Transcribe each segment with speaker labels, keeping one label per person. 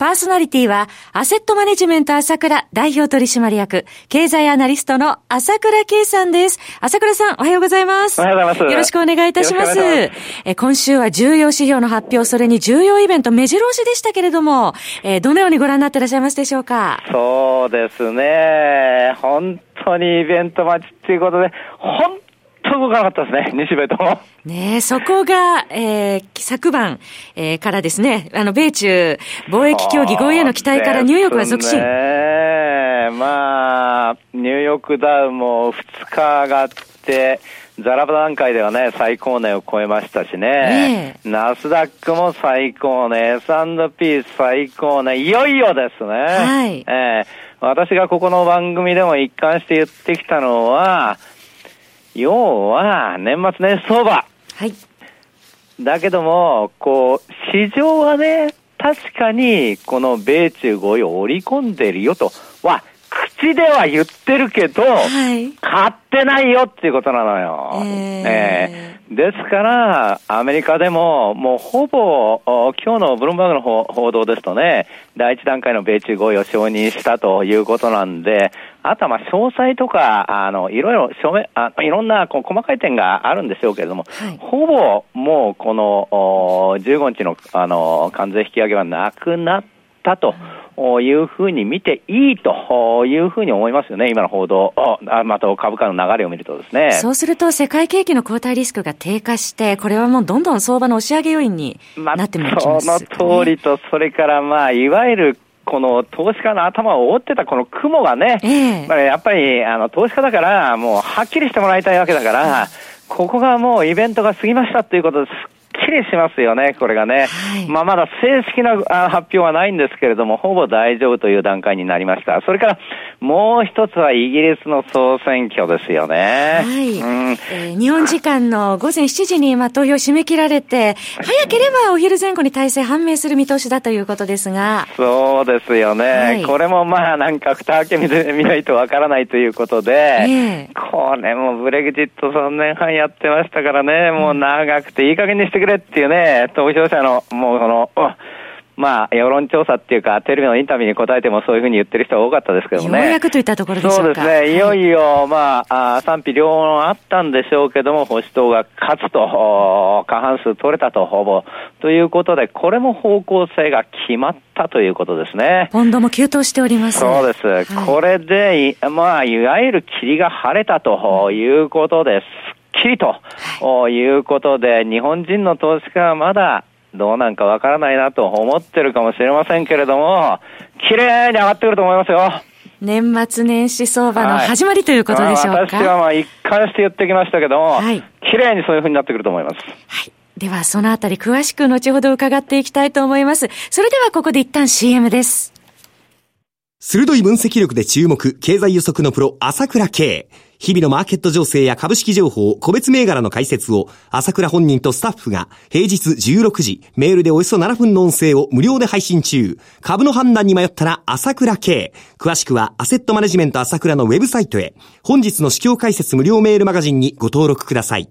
Speaker 1: パーソナリティは、アセットマネジメント朝倉代表取締役、経済アナリストの朝倉慶さんです。朝倉さん、おはようございます。
Speaker 2: おはようございます。
Speaker 1: よろしくお願いいたします。え今週は重要指標の発表、それに重要イベント、目白押しでしたけれども、えー、どのようにご覧になっていらっしゃいますでしょうか？
Speaker 2: そうですね。本当にイベント待ちっていうことで、本当動かなかったですね、西米とも。
Speaker 1: ねそこが、えー、昨晩、えー、からですね、あの、米中貿易協議合意への期待からニューヨークは続進。
Speaker 2: ねまあ、ニューヨークダウも2日上がって、ザラバ段階ではね、最高値を超えましたしね。ねナスダックも最高値、S&P 最高値、いよいよですね。はい。えー、私がここの番組でも一貫して言ってきたのは、要は、年末年始相場。はい。だけども、こう、市場はね、確かに、この米中合意を織り込んでるよとは、口では言ってるけど、はい、買ってないよっていうことなのよ。えー、えー、ですから、アメリカでも、もうほぼ、今日のブルームバーグの報道ですとね、第一段階の米中合意を承認したということなんで、あとはまあ詳細とか、あの、いろいろ証明、あいろんなこう細かい点があるんでしょうけれども、はい、ほぼもうこの15日のあの関税引き上げはなくなったと。いうふうに見ていいというふうに思いますよね、今の報道、あまた株価の流れを見るとですね。
Speaker 1: そうすると、世界景気の後退リスクが低下して、これはもうどんどん相場の押し上げ要因になってもいきます、
Speaker 2: ね、その通りと、それからまあ、いわゆるこの投資家の頭を覆ってたこの雲がね、えー、やっぱりあの投資家だから、もうはっきりしてもらいたいわけだから、ここがもうイベントが過ぎましたということですきりしますよね、これがね。はい、まあ、まだ正式な発表はないんですけれども、ほぼ大丈夫という段階になりました。それから、もう一つはイギリスの総選挙ですよね。はい。
Speaker 1: うん、えー、日本時間の午前7時に、まあ、投票締め切られて、早ければお昼前後に体制判明する見通しだということですが。
Speaker 2: そうですよね。はい、これもまあ、なんか蓋開け見見ないとわからないということで、えー、これもブレグジット3年半やってましたからね、もう長くていい加減にしてくれっていうね、投票者の、もうその、まあ、世論調査っていうか、テレビのインタビューに答えてもそういうふうに言ってる人が多かったですけどね。
Speaker 1: ようやくといったところでしょ
Speaker 2: うか。そうですね。いよいよ、まあ、あ賛否両論あったんでしょうけども、保守党が勝つと、過半数取れたと、ほぼ。ということで、これも方向性が決まったということですね。
Speaker 1: ポンドも急騰しております。
Speaker 2: そうです。はい、これで、まあ、いわゆる霧が晴れたということです。きりと、いうことで、日本人の投資家はまだどうなんかわからないなと思ってるかもしれませんけれども、綺麗に上がってくると思いますよ。
Speaker 1: 年末年始相場の始まりということでしょうか、はい、
Speaker 2: 私はまあ一貫して言ってきましたけども、はい、綺麗にそういうふうになってくると思います。は
Speaker 1: い。では、そのあたり詳しく後ほど伺っていきたいと思います。それではここで一旦 CM です。
Speaker 3: 鋭い分析力で注目、経済予測のプロ、朝倉慶。日々のマーケット情勢や株式情報、個別銘柄の解説を、朝倉本人とスタッフが、平日16時、メールでおよそ7分の音声を無料で配信中。株の判断に迷ったら、朝倉慶。詳しくは、アセットマネジメント朝倉のウェブサイトへ。本日の市況解説無料メールマガジンにご登録ください。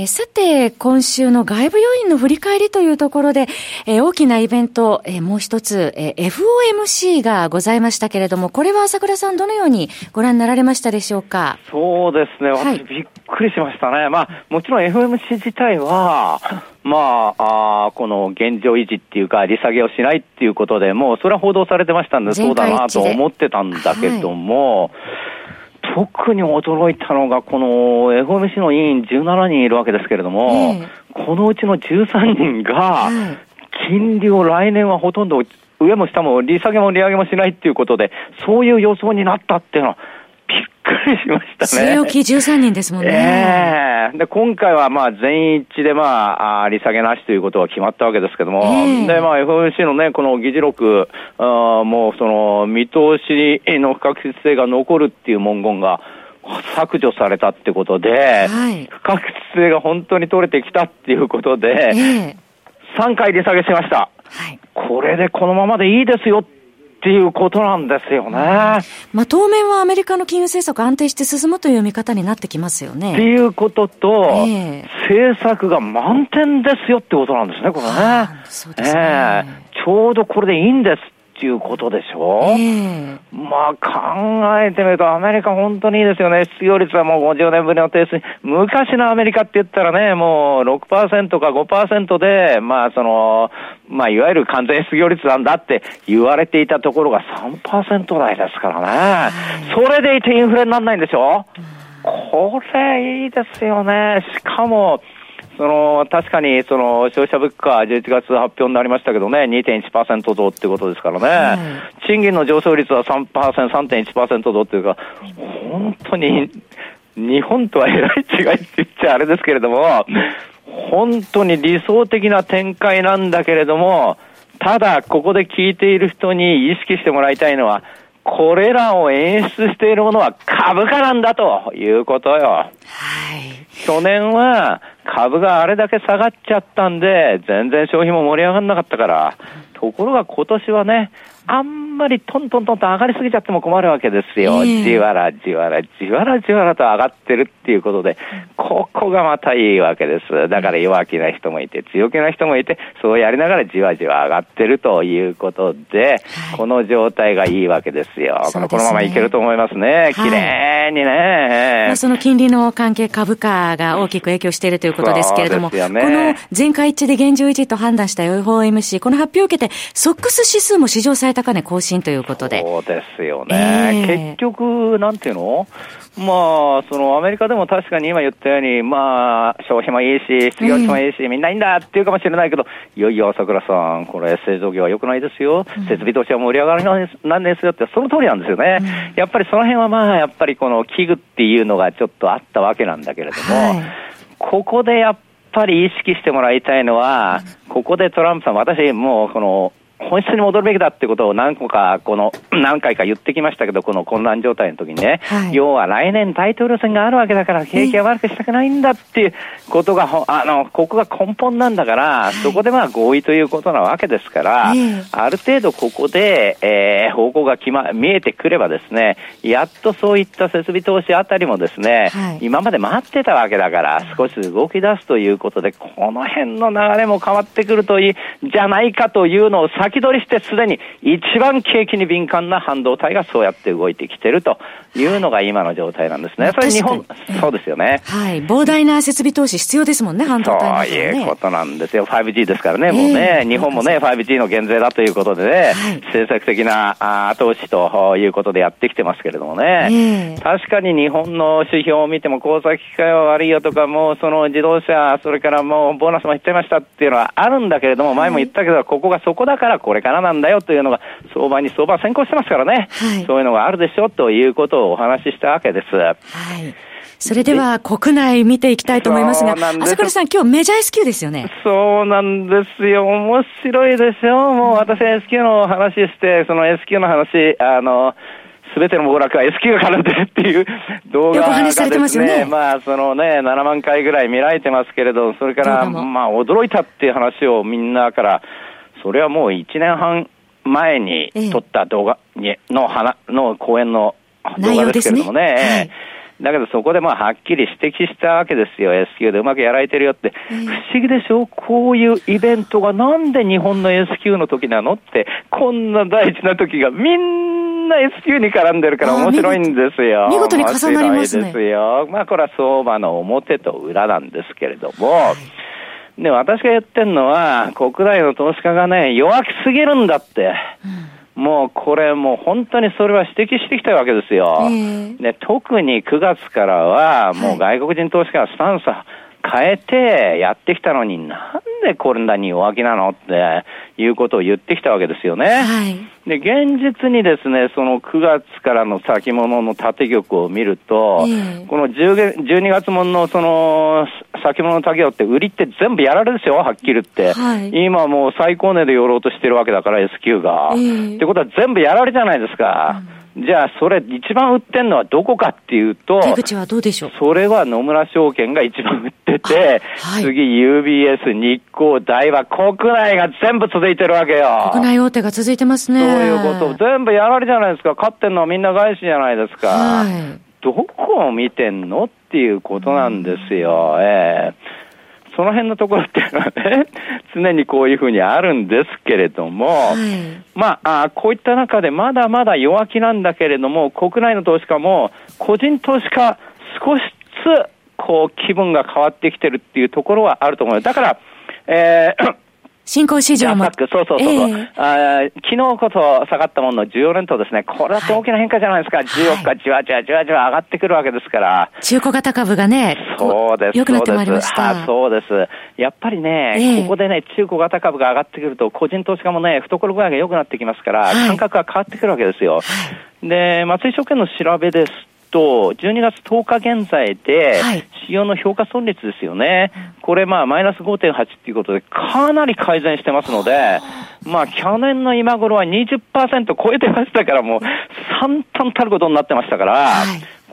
Speaker 1: えー、さて、今週の外部要因の振り返りというところで、えー、大きなイベント、えー、もう一つ、えー、FOMC がございましたけれども、これは朝倉さん、どのようにご覧になられましたでしょうか？
Speaker 2: そうですね、私、びっくりしましたね。まあ、もちろん FOMC 自体は、まあ、あこの現状維持っていうか、利下げをしないっていうことで、もうそれは報道されてましたんで、そうだなと思ってたんだけども、はい特に驚いたのが、この FOMC の委員17人いるわけですけれども、えー、このうちの13人が、金利を来年はほとんど上も下も利下げも利上げもしないっていうことで、そういう予想になったっていうのは、りしましたね。
Speaker 1: 据え置き13人ですもんね。
Speaker 2: ええー、で、今回はまあ全一致でまあ、利下げなしということが決まったわけですけども、えー、で、まあ FOMC のね、この議事録、あもうその見通しの不確実性が残るっていう文言が、削除されたってことで、はい、不確実性が本当に取れてきたっていうことで、えー、3回利下げしました。はい、これでこのままでいいですよっていうことなんですよね。
Speaker 1: まあ、当面はアメリカの金融政策安定して進むという見方になってきますよね。
Speaker 2: っていうことと、えー、政策が満点ですよってことなんですね、これね。そうですね、えー、ちょうどこれでいいんですっていうことでしょ、えー、まあ考えてみるとアメリカ本当にいいですよね。失業率はもう50年ぶりの低水。昔のアメリカって言ったらね、もう6%か5%で、まあその、まあいわゆる完全失業率なんだって言われていたところが3%台ですからね。それでいてインフレにならないんでしょ？これいいですよね。しかも、その確かにその消費者物価、11月発表になりましたけどね、2.1%増ってことですからね、うん、賃金の上昇率は3%、3.1%増っていうか、本当に日本とはえらい違いって言っちゃあれですけれども、本当に理想的な展開なんだけれども、ただ、ここで聞いている人に意識してもらいたいのは、これらを演出しているものは株価なんだということよ。はい。去年は株があれだけ下がっちゃったんで、全然消費も盛り上がらなかったから、ところが今年はね、あんまりトントントンと上がりすぎちゃっても困るわけですよ。じわらじわら、じわらじわらと上がってるっていうことで、ここがまたいいわけです。だから弱気な人もいて、強気な人もいて、そうやりながらじわじわ上がってるということで、この状態がいいわけですよ。このこのままいけると思いますね。綺麗にね。
Speaker 1: まあ、その金利の関係株価が大きく影響しているということですけれども、ね、この全会一致で現状維持と判断した FOMC、この発表を受けて、ソックス指数も史上最高値更新ということで。
Speaker 2: そうですよね。えー、結局、なんていうの？まあ、そのアメリカでも確かに今言ったように、まあ、消費もいいし、失業率もいいし、みんないいんだっていうかもしれないけど、いよいよ朝倉さん、これ、製造業は良くないですよ、設備投資は盛り上がりなんですよって、その通りなんですよね。やっぱりその辺はまあ、やっぱりこの危惧っていうのがちょっとあったわけなんだけれども、はい、ここでやっぱり意識してもらいたいのは、ここでトランプさん、私、もうこの本質に戻るべきだってことを何個か、この、何回か言ってきましたけど、この混乱状態の時にね、はい、要は来年大統領選があるわけだから、景気は悪くしたくないんだっていうことが、あの、ここが根本なんだから、はい、そこでまあ合意ということなわけですから、ある程度ここで、えー、方向が決ま、見えてくればですね、やっとそういった設備投資あたりもですね、はい、今まで待ってたわけだから、少し動き出すということで、この辺の流れも変わってくるといい、じゃないかというのを先先取りしてすでに一番景気に敏感な半導体がそうやって動いてきてるというのが今の状態なんですね。それ日本、そうですよね。
Speaker 1: はい。膨大な設備投資必要ですもんね、半導体、
Speaker 2: ね、そういうことなんですよ。5G ですからね、もうね、日本もね、5G の減税だということでね、政策的な後押しということでやってきてますけれどもね、確かに日本の指標を見ても工作機械は悪いよとか、もうその自動車、それからもうボーナスも減っちゃいましたっていうのはあるんだけれども、前も言ったけど、ここがそこだからこれからなんだよというのが、相場に相場先行してますからね、はい、そういうのがあるでしょということをお話ししたわけです。はい
Speaker 1: それでは国内見ていきたいと思いますが、朝倉さん、今日メジャー S q ですよね。
Speaker 2: そうなんですよ。面白いでしょ。もう私 S q の話して、その S q の話、あの、すべての暴落は S q が絡んでるっていう動画がですね、ねまあそのね、7万回ぐらい見られてますけれど、それから、まあ驚いたっていう話をみんなからそれはもう1年半前に撮った動画に、の花の講演の動画ですけれどもね。はいだけどそこでまあはっきり指摘したわけですよ。S q でうまくやられてるよって。不思議でしょ？こういうイベントがなんで日本の S q の時なのって、こんな大事な時がみんな S q に絡んでるから面白いんですよ。
Speaker 1: 見事に重なりますね。
Speaker 2: ですよ。まあこれは相場の表と裏なんですけれども、はいで、私が言ってるのは、国内の投資家がね、弱気すぎるんだって。うんもうこれもう本当にそれは指摘してきたわけですよ。えー、で特に9月からはもう外国人投資家はスタンス変えてやってきたのになんでこんなに弱気なのっていうことを言ってきたわけですよね。はい、で、現実にですね、その9月からの先物の縦玉を見ると、えー、この12月ものその先物の竹玉って売りって全部やられですよ、はっきり言って。はい、今もう最高値で寄ろうとしてるわけだから S q が。えー、ってことは全部やられじゃないですか。うんじゃあ、それ、一番売ってんのはどこかっていうと、
Speaker 1: 手口はどうでしょう？
Speaker 2: それは野村証券が一番売ってて、はい、次 UBS、日光、大和、国内が全部続いてるわけよ。
Speaker 1: 国内大手が続いてますね。
Speaker 2: そういうこと。全部やられじゃないですか。勝ってんのはみんな外資じゃないですか。はい、どこを見てんのっていうことなんですよ。ええーその辺のところっていうのはね、常にこういうふうにあるんですけれども、はい、まああ、こういった中でまだまだ弱気なんだけれども、国内の投資家も、個人投資家、少しずつ、こう、気分が変わってきてるっていうところはあると思います。だから、えー
Speaker 1: 新興市場も。
Speaker 2: そうそうそうそう、えー、あ。昨日こそ下がったものの14連投ですね。これは大きな変化じゃないですか。はい、14日じわじわじわじわ上がってくるわけですから。
Speaker 1: 中古型株がね、
Speaker 2: そうです。
Speaker 1: 良くなってまいりました。
Speaker 2: そうです。やっぱりね、えー、ここでね、中古型株が上がってくると、個人投資家もね、懐具合が良くなってきますから、はい、感覚が変わってくるわけですよ。はい、で、松井証券の調べですと、12月10日現在で、使用の評価損率ですよね。これ、まあ、マイナス5.8っていうことで、かなり改善してますので、まあ、去年の今頃は20%超えてましたから、もう、散々たることになってましたから、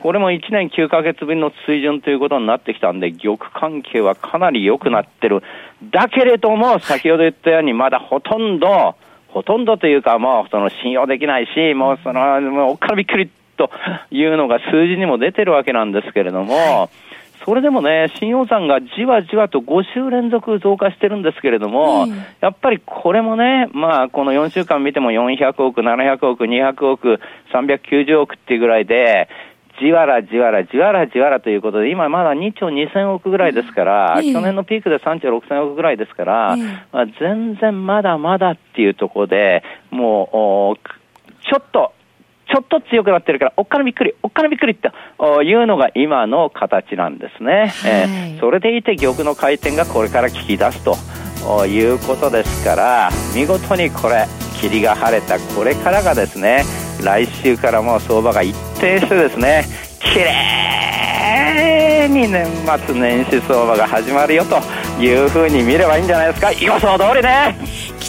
Speaker 2: これも1年9ヶ月分の水準ということになってきたんで、玉関係はかなり良くなってる。だけれども、先ほど言ったように、まだほとんど、ほとんどというか、もう、その信用できないし、もう、その、もう、おっからびっくりというのが数字にも出てるわけなんですけれども、それでもね、信用残がじわじわと5週連続増加してるんですけれども、うん、やっぱりこれもね、まあ、この4週間見ても400億、700億、200億、390億っていうぐらいで、じわらじわらじわらじわらということで、今まだ2兆2000億ぐらいですから、うん、去年のピークで3兆6000億ぐらいですから、うん、まあ、全然まだまだっていうところで、もう、ちょっとちょっと強くなってるから、おっかなびっくり、おっかなびっくりというのが今の形なんですね。はい、えー、それでいて玉の回転がこれから効き出すということですから、見事にこれ、霧が晴れたこれからがですね、来週からもう相場が一定してですね、綺麗に年末年始相場が始まるよというふうに見ればいいんじゃないですか？予想通りね。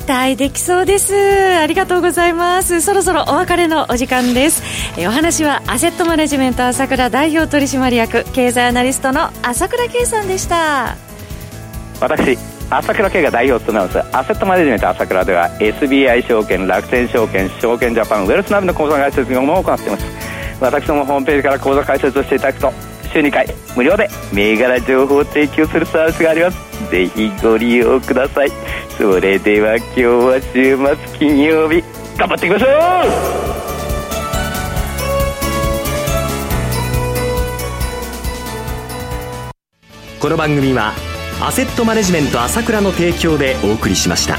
Speaker 1: 待できそうです。ありがとうございます。そろそろお別れのお時間です。えお話はアセットマネジメント朝倉代表取締役経済アナリストの朝倉圭さんでした。
Speaker 2: 私朝倉圭が代表を務めます。アセットマネジメント朝倉では SBI 証券楽天証券証券ジャパンウェルスナビの口座開設業務を行っています。私どもホームページから口座開設をしていただくと週2回無料で銘柄情報を提供するサービスがあります。ぜひご利用ください。それでは今日は週末金曜日頑張っていきましょう!
Speaker 3: この番組はアセットマネジメント朝倉の提供でお送りしました。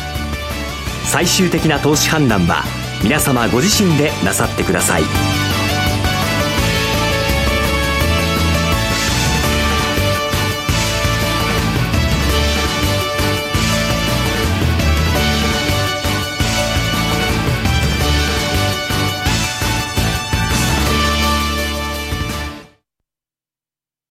Speaker 3: 最終的な投資判断は皆様ご自身でなさってください。